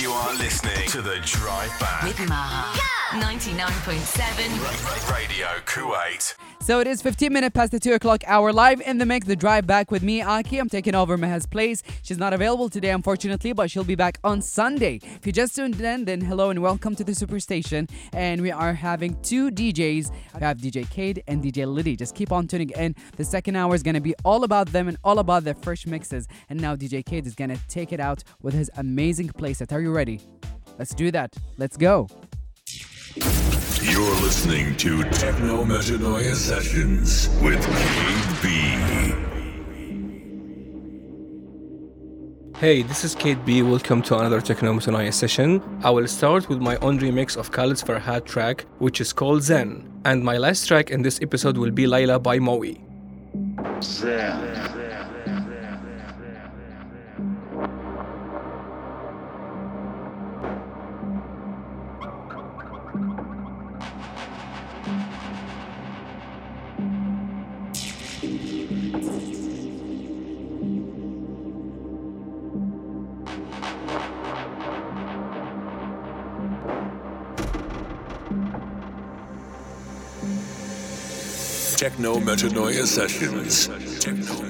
You are listening to The Drive Back. With Maha. 99.7 Radio Kuwait. So it is 15 minutes past the 2 o'clock hour live in the mix. The drive back with me, Aki. I'm taking over Maha's place. She's not available today, unfortunately, but she'll be back on Sunday. If you just tuned in, then hello and welcome to the Superstation. And we are having two DJs. We have DJ Kade and DJ Liddy. Just keep on tuning in. The second hour is going to be all about them and all about their fresh mixes. And now DJ Kade is going to take it out with his amazing playset. Are you ready? Let's do that. Let's go. You're listening to Technometanoia Sessions with KB. Hey, this is Kade B. Welcome to another Technometanoia session. I will start with my own remix of Khaled's Farhat track, which is called Zen. And my last track in this episode will be Layla by MOii. Zen. Technometanoia Sessions. Techno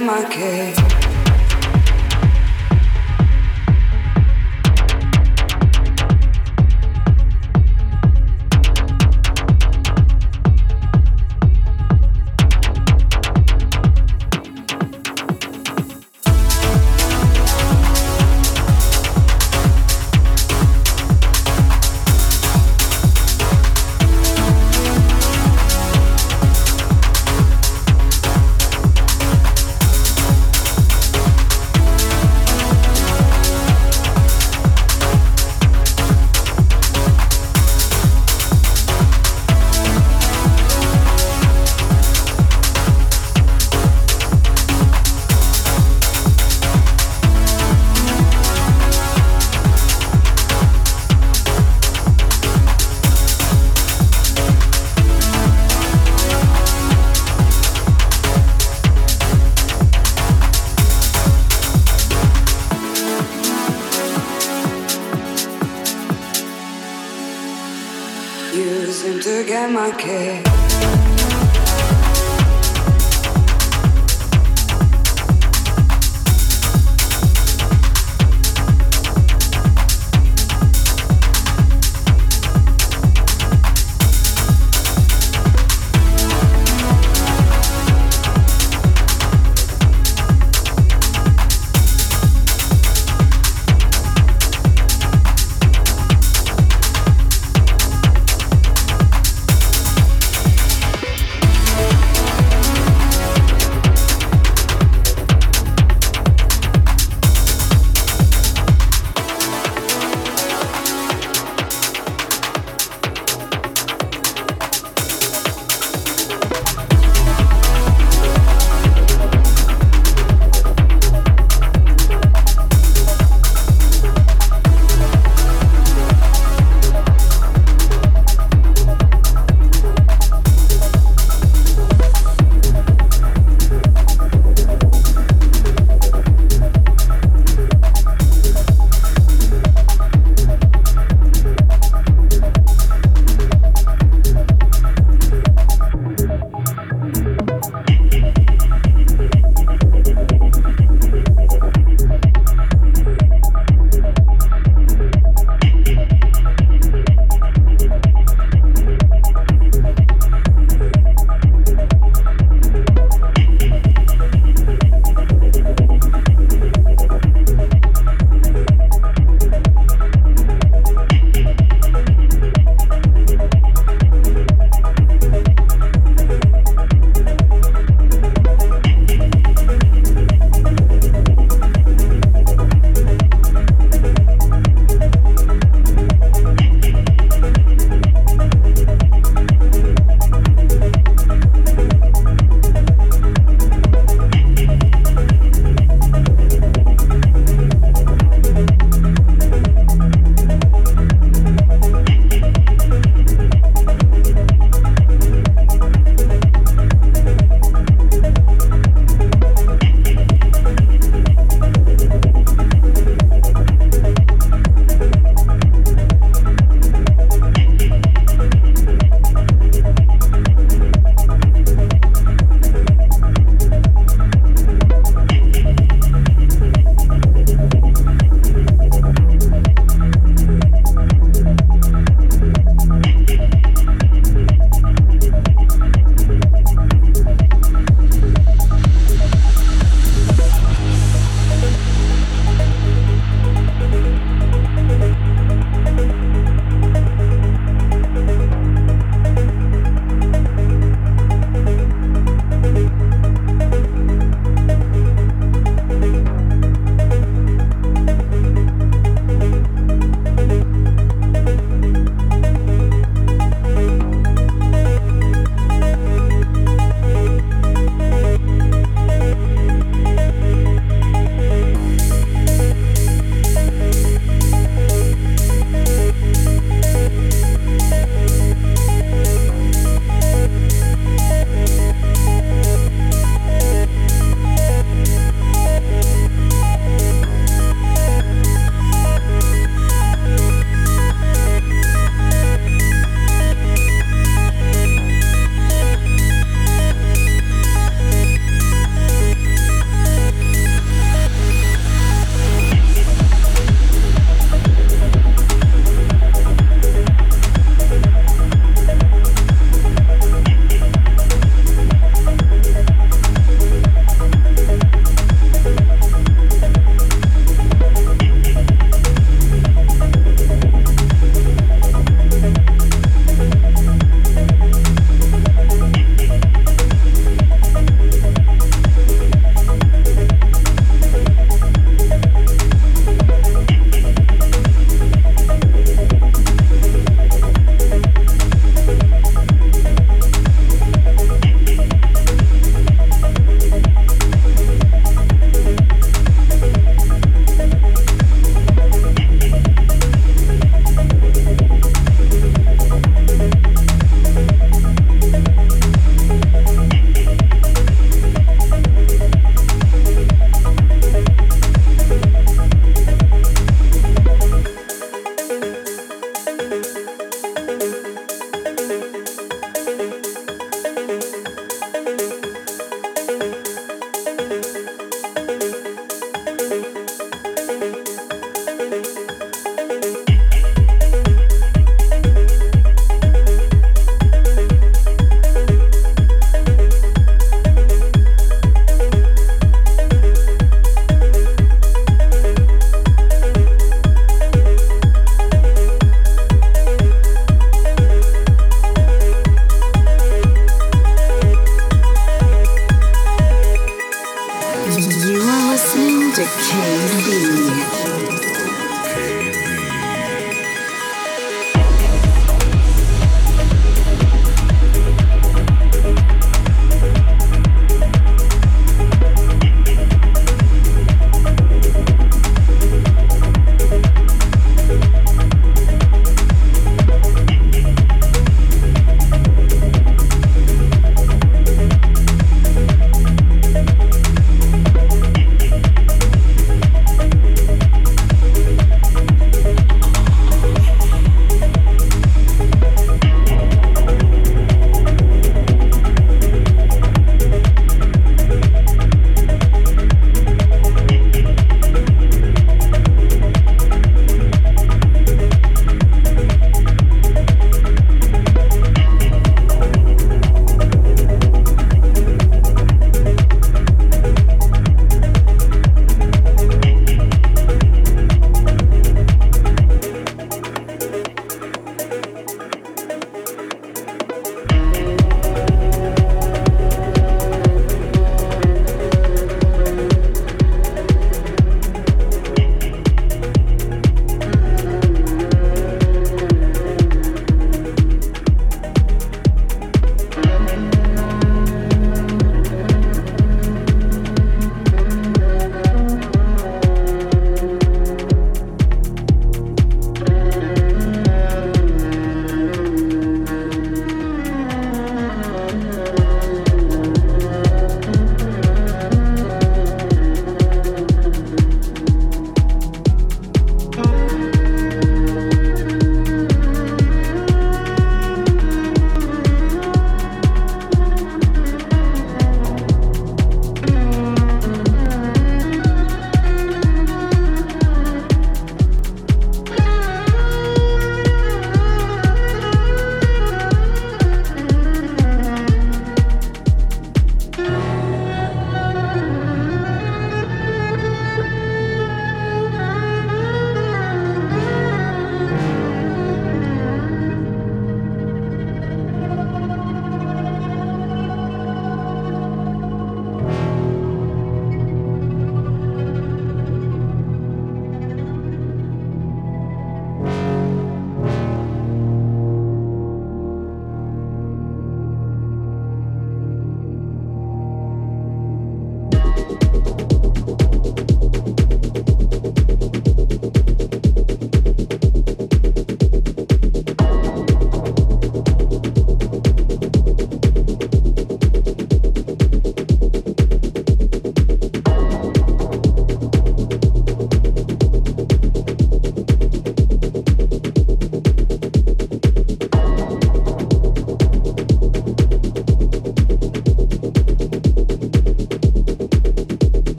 to get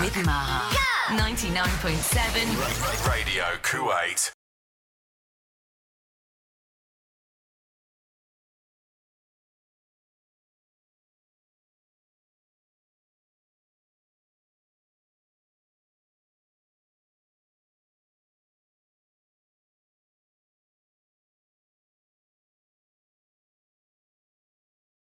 With Maha. 99.7 Radio Kuwait.